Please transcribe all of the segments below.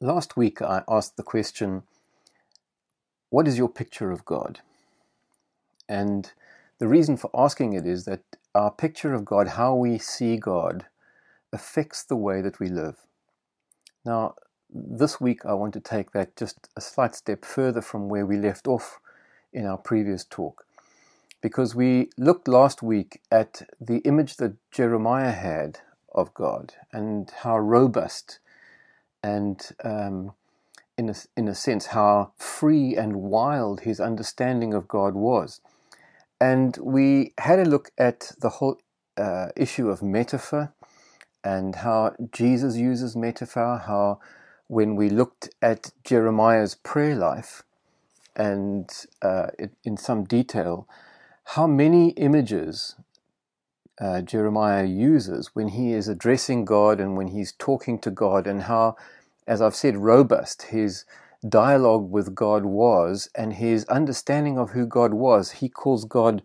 Last week I asked the question, What is your picture of God? And the reason for asking it is that our picture of God, how we see God, affects the way that we live. Now, this week I want to take that just a slight step further from where we left off in our previous talk. Because we looked last week at the image that Jeremiah had of God and how robust and um, in, a, in a sense, how free and wild his understanding of God was. And we had a look at the whole uh, issue of metaphor and how Jesus uses metaphor, how when we looked at Jeremiah's prayer life and uh, in some detail, how many images uh, Jeremiah uses when he is addressing God and when he's talking to God, and how, as I've said, robust his dialogue with God was and his understanding of who God was. He calls God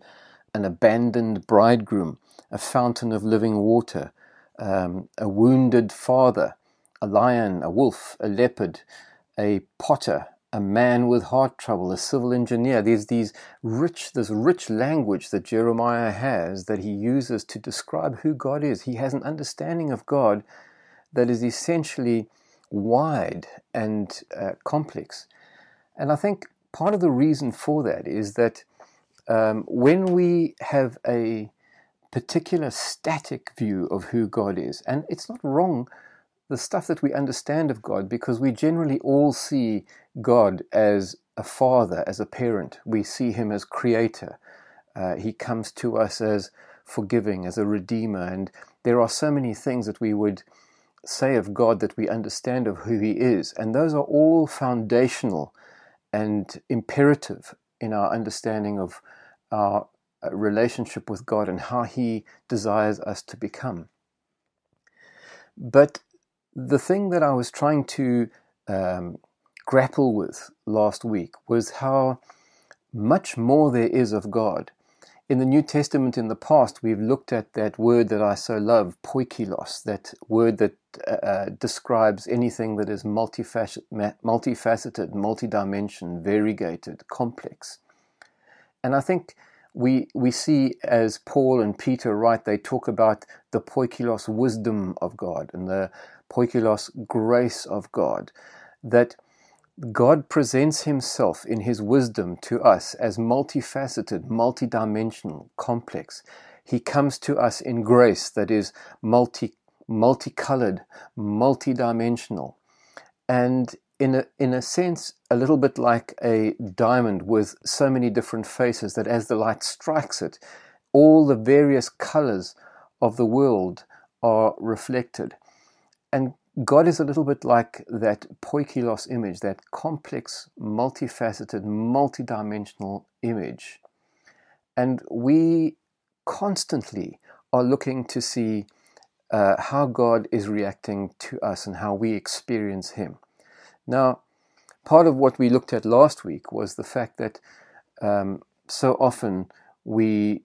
an abandoned bridegroom, a fountain of living water, um, a wounded father, a lion, a wolf, a leopard, a potter, a man with heart trouble, a civil engineer. There's these rich, this rich language that Jeremiah has that he uses to describe who God is. He has an understanding of God that is essentially wide and uh, complex. And I think part of the reason for that is that um, when we have a particular static view of who God is, and it's not wrong the stuff that we understand of God because we generally all see God as a father, as a parent. We see him as creator. Uh, he comes to us as forgiving, as a redeemer. And there are so many things that we would say of God that we understand of who he is. And those are all foundational and imperative in our understanding of our uh, relationship with God and how he desires us to become. But the thing that I was trying to um, grapple with last week was how much more there is of God. In the New Testament in the past, we've looked at that word that I so love, poikilos, that word that uh, uh describes anything that is multifaceted, multifaceted multidimensional, variegated, complex. And I think we we see as Paul and Peter write, they talk about the poikilos wisdom of God and the poikilos grace of God, that God presents himself in his wisdom to us as multifaceted, multidimensional, complex. He comes to us in grace that is multi multicolored, multidimensional. And in a, in a sense, a little bit like a diamond with so many different faces that as the light strikes it, all the various colors of the world are reflected. And God is a little bit like that poikilos image, that complex, multifaceted, multidimensional image. And we constantly are looking to see uh, how God is reacting to us and how we experience Him. Now, part of what we looked at last week was the fact that um, so often we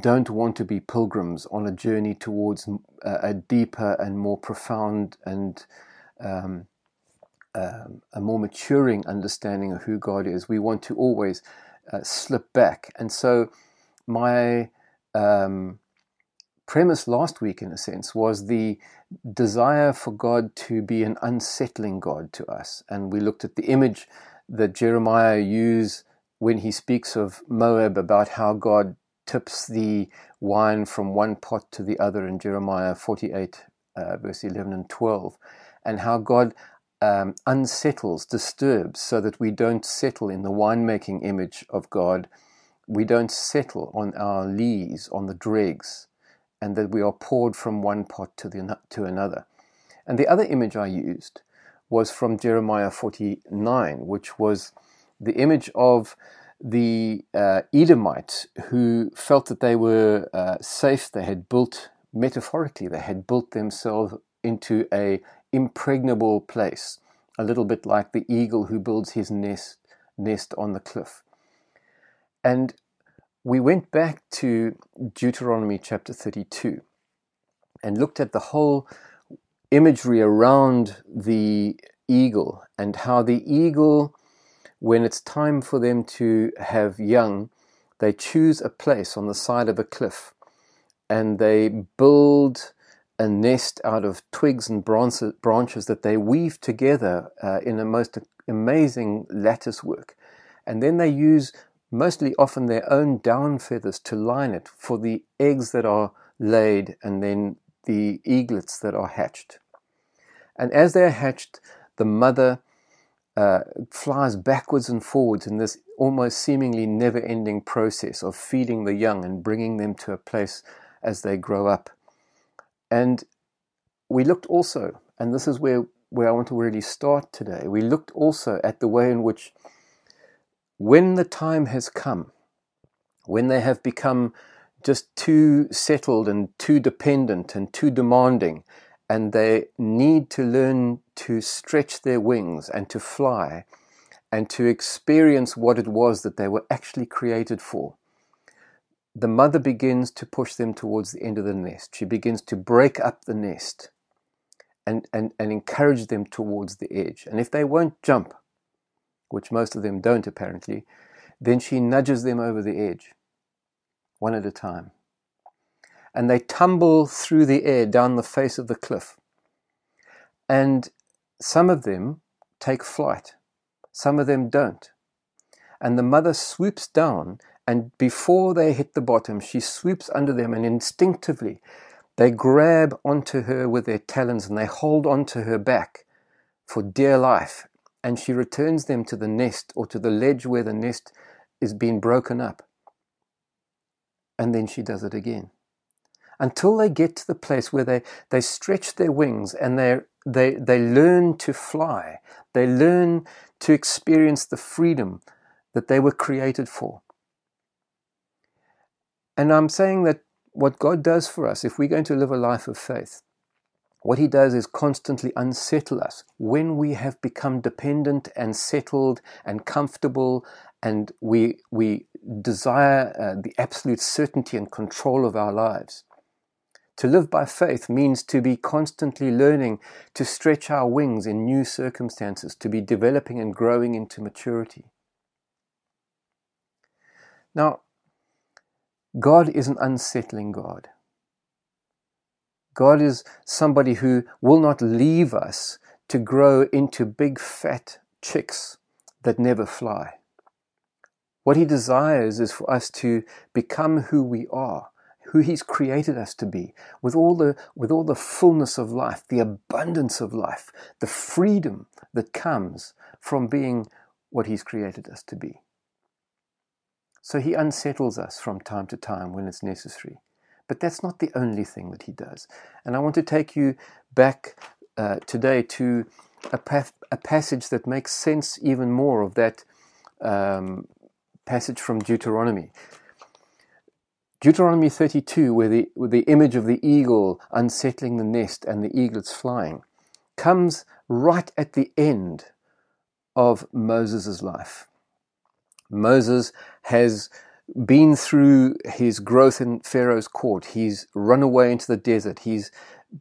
don't want to be pilgrims on a journey towards a, deeper and more profound and um, um, a more maturing understanding of who God is. We want to always uh, slip back. And so, my um, premise last week, in a sense, was the desire for God to be an unsettling God to us. And we looked at the image that Jeremiah used when he speaks of Moab about how God tips the wine from one pot to the other in Jeremiah 48, uh, verse 11 and 12, and how God um, unsettles, disturbs, so that we don't settle in the winemaking image of God. We don't settle on our lees, on the dregs, and that we are poured from one pot to, the, to another. And the other image I used was from Jeremiah 49, which was the image of the uh, Edomite who felt that they were uh, safe. They had built, metaphorically, they had built themselves into a impregnable place, a little bit like the eagle who builds his nest nest on the cliff. And we went back to Deuteronomy chapter 32 and looked at the whole imagery around the eagle and how the eagle, when it's time for them to have young, they choose a place on the side of a cliff and they build a nest out of twigs and branches that they weave together uh, in a most amazing lattice work. And then they use mostly often their own down feathers to line it for the eggs that are laid and then the eaglets that are hatched. And as they're hatched, the mother uh, flies backwards and forwards in this almost seemingly never ending process of feeding the young and bringing them to a place as they grow up. And we looked also, and this is where, where I want to really start today, we looked also at the way in which, when the time has come, when they have become just too settled and too dependent and too demanding, and they need to learn to stretch their wings and to fly and to experience what it was that they were actually created for the mother begins to push them towards the end of the nest. She begins to break up the nest and, and, and encourage them towards the edge. And if they won't jump, which most of them don't apparently, then she nudges them over the edge, one at a time. And they tumble through the air down the face of the cliff. And some of them take flight, some of them don't. And the mother swoops down and before they hit the bottom, she swoops under them and instinctively they grab onto her with their talons and they hold onto her back for dear life. And she returns them to the nest or to the ledge where the nest is being broken up. And then she does it again. Until they get to the place where they, they stretch their wings and they, they, they learn to fly. They learn to experience the freedom that they were created for. And I'm saying that what God does for us, if we're going to live a life of faith, what He does is constantly unsettle us. When we have become dependent and settled and comfortable, and we, we desire uh, the absolute certainty and control of our lives. To live by faith means to be constantly learning to stretch our wings in new circumstances, to be developing and growing into maturity. Now, God is an unsettling God. God is somebody who will not leave us to grow into big fat chicks that never fly. What He desires is for us to become who we are, who He's created us to be, with all the, with all the fullness of life, the abundance of life, the freedom that comes from being what He's created us to be. So he unsettles us from time to time when it's necessary. But that's not the only thing that he does. And I want to take you back uh, today to a, pa- a, passage that makes sense even more of that um, passage from Deuteronomy. Deuteronomy 32, where the, where the image of the eagle unsettling the nest and the eaglets flying, comes right at the end of Moses' life. Moses has been through his growth in Pharaoh's court. He's run away into the desert. He's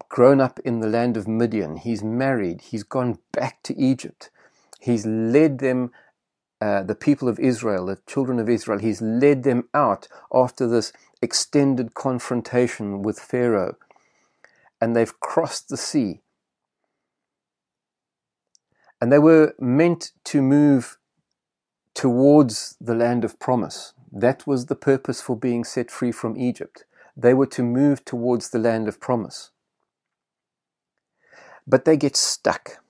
grown up in the land of Midian. He's married. He's gone back to Egypt. He's led them, uh, the people of Israel, the children of Israel, he's led them out after this extended confrontation with Pharaoh. And they've crossed the sea. And they were meant to move towards the land of promise. That was the purpose for being set free from Egypt. They were to move towards the land of promise. But they get stuck.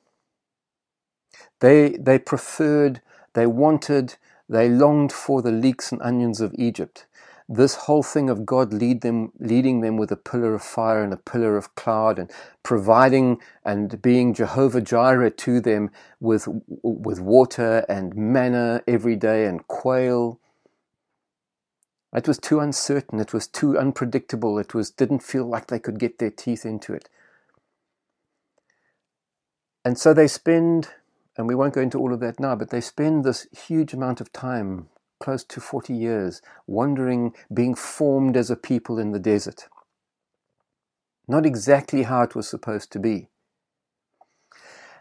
They, they preferred, they wanted, they longed for the leeks and onions of Egypt this whole thing of God lead them, leading them with a pillar of fire and a pillar of cloud and providing and being Jehovah Jireh to them with, with water and manna every day and quail. It was too uncertain. It was too unpredictable. It was, didn't feel like they could get their teeth into it. And so they spend, and we won't go into all of that now, but they spend this huge amount of time close to 40 years, wandering, being formed as a people in the desert. Not exactly how it was supposed to be.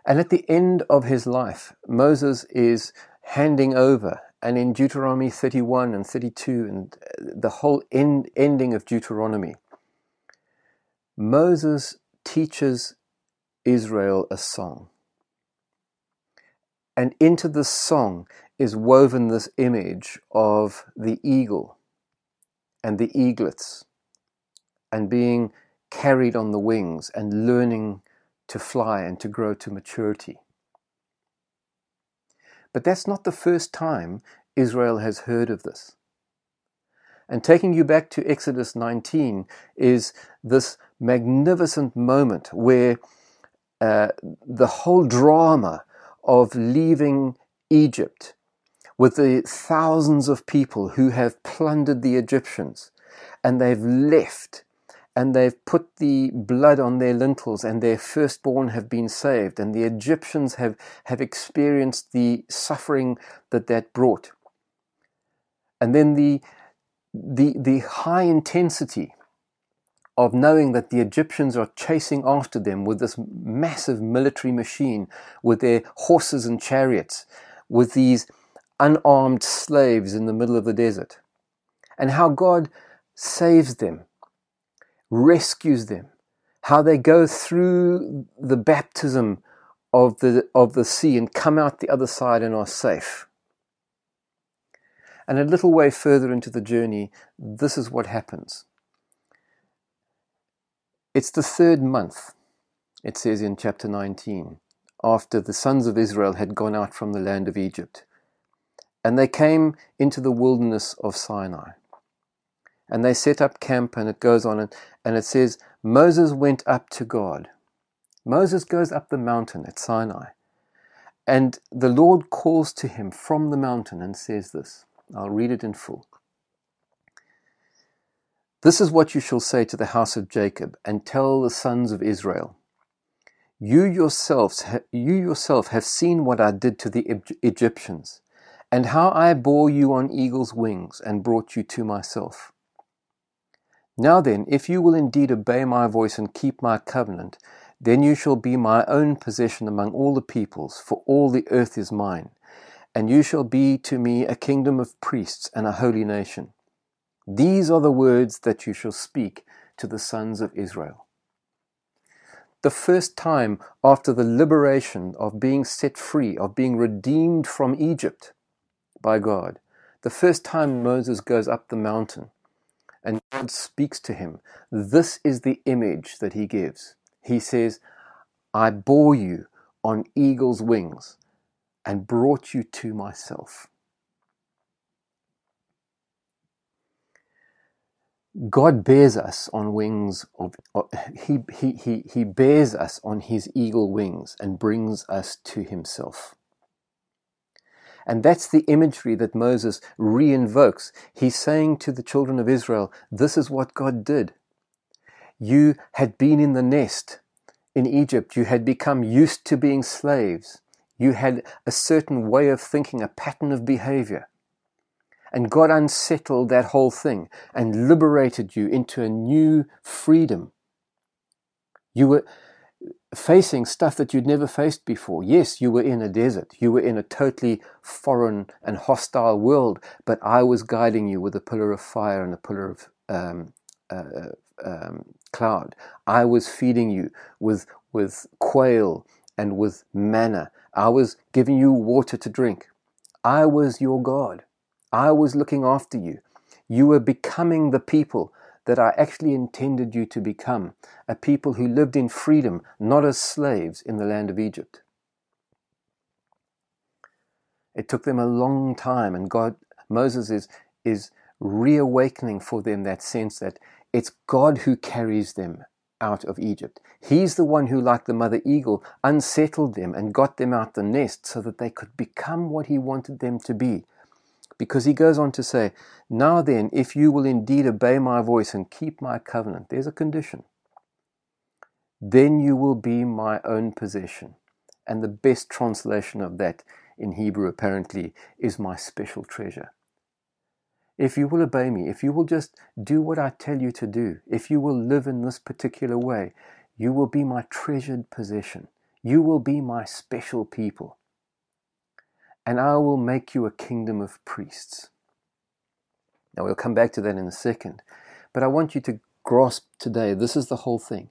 And at the end of his life, Moses is handing over. And in Deuteronomy 31 and 32, and uh, the whole end, ending of Deuteronomy, Moses teaches Israel a song. And into this song is woven this image of the eagle and the eaglets and being carried on the wings and learning to fly and to grow to maturity. But that's not the first time Israel has heard of this. And taking you back to Exodus 19 is this magnificent moment where uh, the whole drama of leaving Egypt with the thousands of people who have plundered the Egyptians and they've left and they've put the blood on their lintels and their firstborn have been saved and the Egyptians have, have experienced the suffering that that brought. And then the, the, the high intensity of knowing that the Egyptians are chasing after them with this massive military machine, with their horses and chariots, with these unarmed slaves in the middle of the desert, and how God saves them, rescues them, how they go through the baptism of the, of the sea and come out the other side and are safe. And a little way further into the journey, this is what happens. It's the third month, it says in chapter 19, after the sons of Israel had gone out from the land of Egypt. And they came into the wilderness of Sinai. And they set up camp, and it goes on, and, and it says, Moses went up to God. Moses goes up the mountain at Sinai. And the Lord calls to him from the mountain and says this. I'll read it in full. This is what you shall say to the house of Jacob, and tell the sons of Israel. You yourselves, you yourself have seen what I did to the Egyptians, and how I bore you on eagle's wings and brought you to myself. Now then, if you will indeed obey my voice and keep my covenant, then you shall be my own possession among all the peoples, for all the earth is mine, and you shall be to me a kingdom of priests and a holy nation. These are the words that you shall speak to the sons of Israel. The first time after the liberation of being set free, of being redeemed from Egypt by God, the first time Moses goes up the mountain and God speaks to him, this is the image that he gives. He says, I bore you on eagle's wings and brought you to myself. God bears us on wings of, he, he, he, he bears us on his eagle wings and brings us to himself. And that's the imagery that Moses reinvokes. He's saying to the children of Israel, this is what God did. You had been in the nest in Egypt. You had become used to being slaves. You had a certain way of thinking, a pattern of behavior. And God unsettled that whole thing and liberated you into a new freedom. You were facing stuff that you'd never faced before. Yes, you were in a desert. You were in a totally foreign and hostile world, but I was guiding you with a pillar of fire and a pillar of um, uh, um, cloud. I was feeding you with, with quail and with manna. I was giving you water to drink. I was your God. I was looking after you. You were becoming the people that I actually intended you to become a people who lived in freedom, not as slaves in the land of Egypt. It took them a long time, and God, Moses is, is reawakening for them that sense that it's God who carries them out of Egypt. He's the one who, like the mother eagle, unsettled them and got them out the nest so that they could become what he wanted them to be because he goes on to say, Now then, if you will indeed obey my voice and keep my covenant, there's a condition. Then you will be my own possession. And the best translation of that in Hebrew, apparently, is my special treasure. If you will obey me, if you will just do what I tell you to do, if you will live in this particular way, you will be my treasured possession. You will be my special people, and I will make you a kingdom of priests. Now, we'll come back to that in a second, but I want you to grasp today this is the whole thing.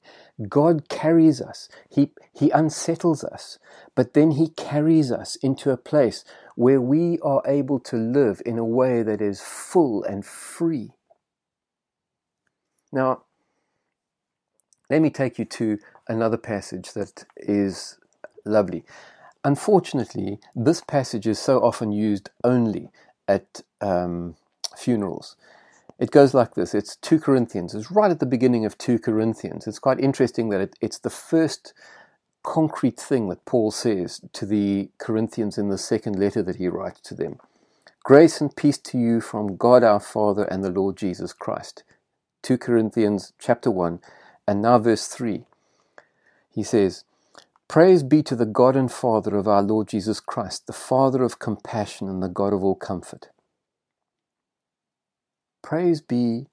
God carries us, He, he unsettles us, but then He carries us into a place where we are able to live in a way that is full and free. Now, let me take you to another passage that is lovely. Unfortunately, this passage is so often used only at um, funerals. It goes like this it's 2 Corinthians. It's right at the beginning of 2 Corinthians. It's quite interesting that it, it's the first concrete thing that Paul says to the Corinthians in the second letter that he writes to them. Grace and peace to you from God our Father and the Lord Jesus Christ. 2 Corinthians chapter 1 and now verse 3. He says, Praise be to the God and Father of our Lord Jesus Christ, the Father of compassion and the God of all comfort. Praise be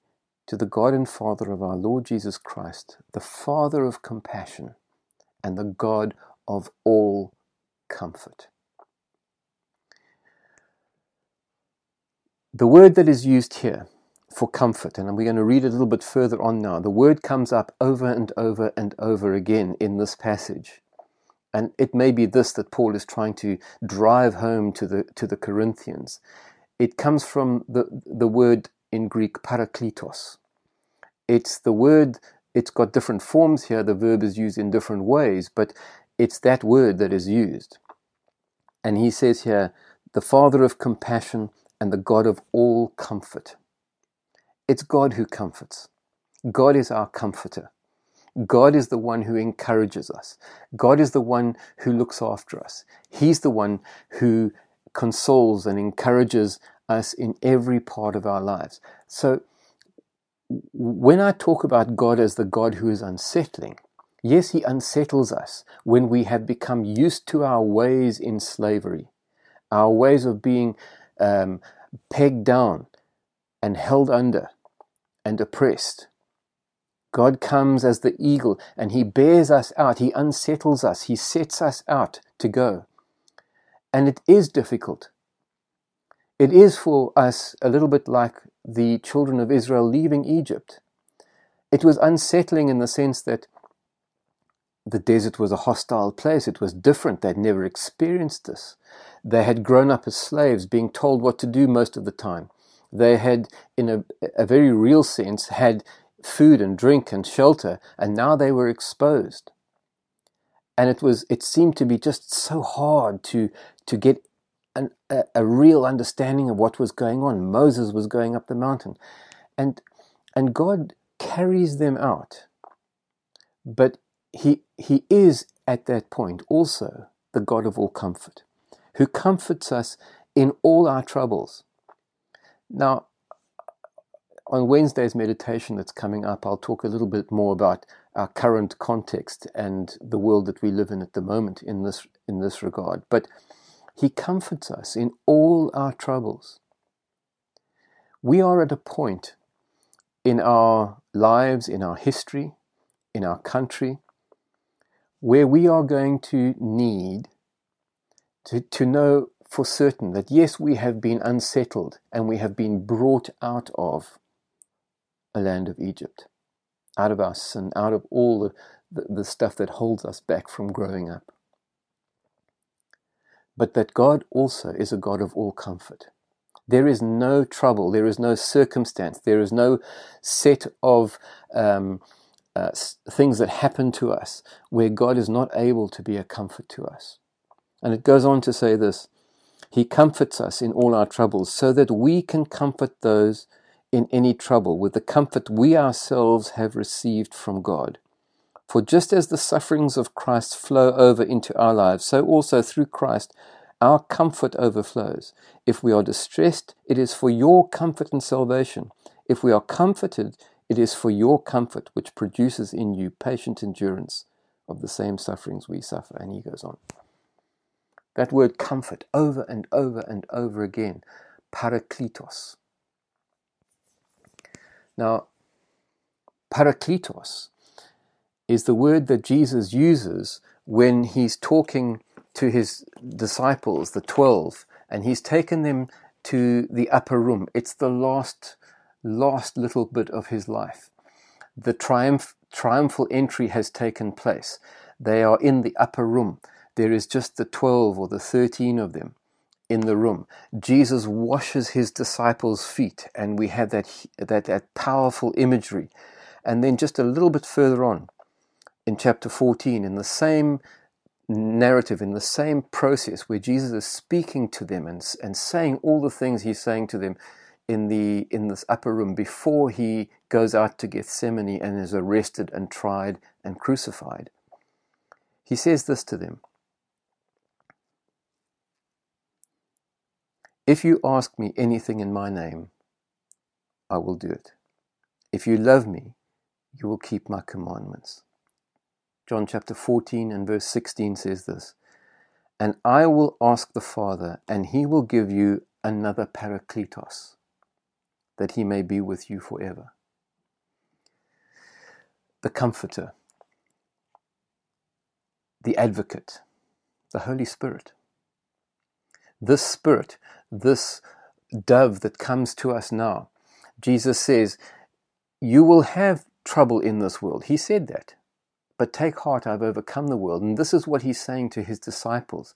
to the God and Father of our Lord Jesus Christ, the Father of compassion and the God of all comfort. The word that is used here for comfort, and we're going to read a little bit further on now, the word comes up over and over and over again in this passage. And it may be this that Paul is trying to drive home to the, to the Corinthians. It comes from the, the word in Greek, parakletos. It's the word, it's got different forms here, the verb is used in different ways, but it's that word that is used. And he says here, the Father of compassion and the God of all comfort. It's God who comforts. God is our comforter. God is the one who encourages us. God is the one who looks after us. He's the one who consoles and encourages us in every part of our lives. So, when I talk about God as the God who is unsettling, yes, He unsettles us when we have become used to our ways in slavery, our ways of being um, pegged down and held under and oppressed. God comes as the eagle and He bears us out, He unsettles us, He sets us out to go. And it is difficult. It is for us a little bit like the children of Israel leaving Egypt. It was unsettling in the sense that the desert was a hostile place. It was different. They'd never experienced this. They had grown up as slaves, being told what to do most of the time. They had, in a, a very real sense, had food and drink and shelter, and now they were exposed. And it was it seemed to be just so hard to to get an, a, a real understanding of what was going on. Moses was going up the mountain, and and God carries them out. But he he is at that point also the God of all comfort, who comforts us in all our troubles. Now, on Wednesday's meditation that's coming up, I'll talk a little bit more about our current context and the world that we live in at the moment in this in this regard. But he comforts us in all our troubles. We are at a point in our lives, in our history, in our country, where we are going to need to, to know for certain that yes, we have been unsettled and we have been brought out of a land of Egypt, out of us and out of all the, the, the stuff that holds us back from growing up but that God also is a God of all comfort. There is no trouble, there is no circumstance, there is no set of um, uh, things that happen to us where God is not able to be a comfort to us. And it goes on to say this He comforts us in all our troubles so that we can comfort those in any trouble with the comfort we ourselves have received from God. For just as the sufferings of Christ flow over into our lives, so also through Christ our comfort overflows. If we are distressed, it is for your comfort and salvation. If we are comforted, it is for your comfort, which produces in you patient endurance of the same sufferings we suffer. And he goes on. That word comfort over and over and over again, parakletos. Now, parakletos is the word that Jesus uses when he's talking to his disciples, the 12, and he's taken them to the upper room. It's the last, last little bit of his life. The triumph, triumphal entry has taken place. They are in the upper room. There is just the 12 or the 13 of them in the room. Jesus washes his disciples' feet, and we have that, that, that powerful imagery. And then just a little bit further on, in chapter 14, in the same narrative, in the same process where Jesus is speaking to them and, and saying all the things he's saying to them in, the, in this upper room before he goes out to Gethsemane and is arrested and tried and crucified. He says this to them If you ask me anything in my name, I will do it. If you love me, you will keep my commandments. John chapter 14 and verse 16 says this And I will ask the Father, and he will give you another Parakletos, that he may be with you forever. The Comforter, the Advocate, the Holy Spirit. This Spirit, this dove that comes to us now, Jesus says, You will have trouble in this world. He said that. But take heart, I've overcome the world. And this is what he's saying to his disciples.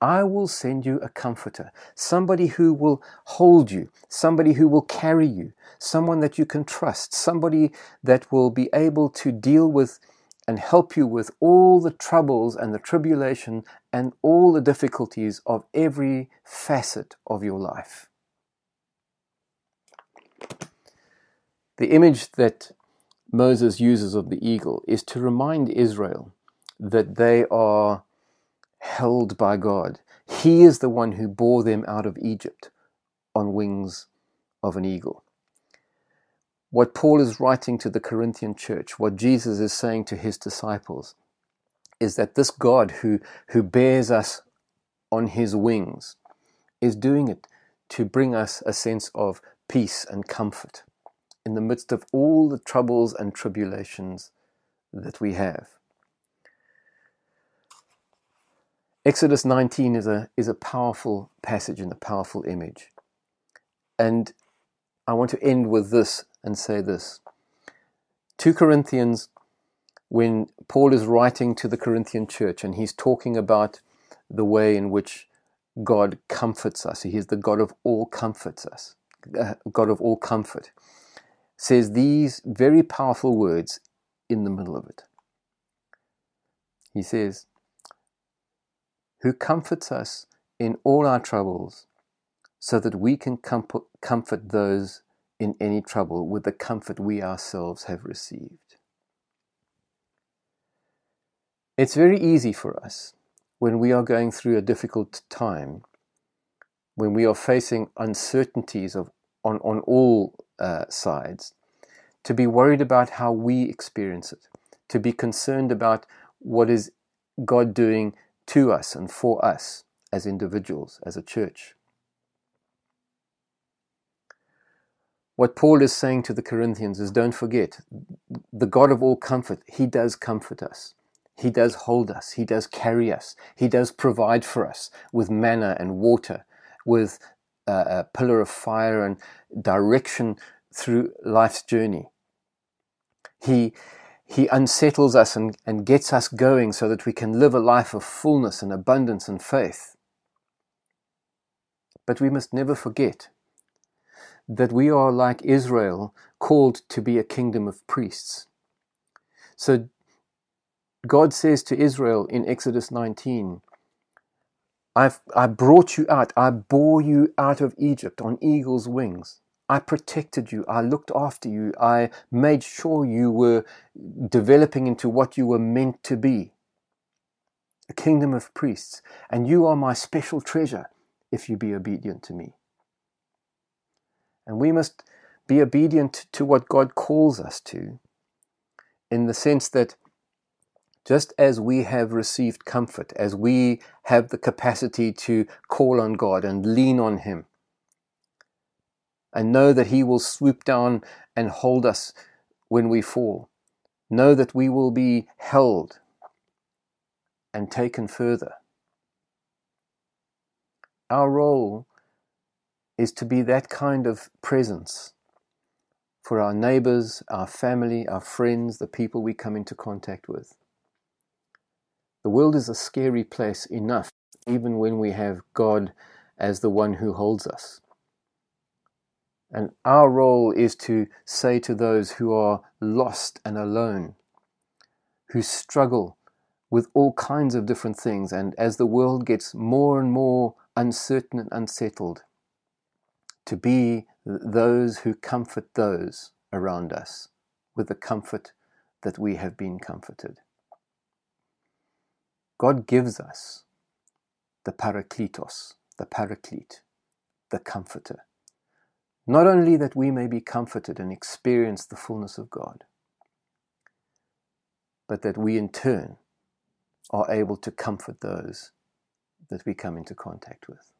I will send you a comforter, somebody who will hold you, somebody who will carry you, someone that you can trust, somebody that will be able to deal with and help you with all the troubles and the tribulation and all the difficulties of every facet of your life. The image that Moses uses of the eagle is to remind Israel that they are held by God. He is the one who bore them out of Egypt on wings of an eagle. What Paul is writing to the Corinthian church, what Jesus is saying to his disciples, is that this God who, who bears us on his wings is doing it to bring us a sense of peace and comfort in the midst of all the troubles and tribulations that we have. Exodus 19 is a, is a powerful passage and a powerful image. And I want to end with this and say this. 2 Corinthians, when Paul is writing to the Corinthian church and he's talking about the way in which God comforts us, He is the God of all comforts us, uh, God of all comfort says these very powerful words in the middle of it. He says, Who comforts us in all our troubles, so that we can comfort those in any trouble with the comfort we ourselves have received. It's very easy for us when we are going through a difficult time, when we are facing uncertainties of, on, on all uh, sides, to be worried about how we experience it, to be concerned about what is God doing to us and for us as individuals, as a church. What Paul is saying to the Corinthians is don't forget, the God of all comfort, He does comfort us. He does hold us. He does carry us. He does provide for us with manna and water, with a pillar of fire and direction through life's journey. He, he unsettles us and, and gets us going so that we can live a life of fullness and abundance and faith. But we must never forget that we are like Israel, called to be a kingdom of priests. So God says to Israel in Exodus 19, I've, I brought you out, I bore you out of Egypt on eagle's wings. I protected you. I looked after you. I made sure you were developing into what you were meant to be a kingdom of priests. And you are my special treasure if you be obedient to me. And we must be obedient to what God calls us to, in the sense that just as we have received comfort, as we have the capacity to call on God and lean on Him, and know that He will swoop down and hold us when we fall. know that we will be held and taken further. Our role is to be that kind of presence for our neighbors, our family, our friends, the people we come into contact with. The world is a scary place enough, even when we have God as the one who holds us. And our role is to say to those who are lost and alone, who struggle with all kinds of different things, and as the world gets more and more uncertain and unsettled, to be those who comfort those around us with the comfort that we have been comforted. God gives us the Parakletos, the Paraclete, the Comforter not only that we may be comforted and experience the fullness of God, but that we in turn are able to comfort those that we come into contact with.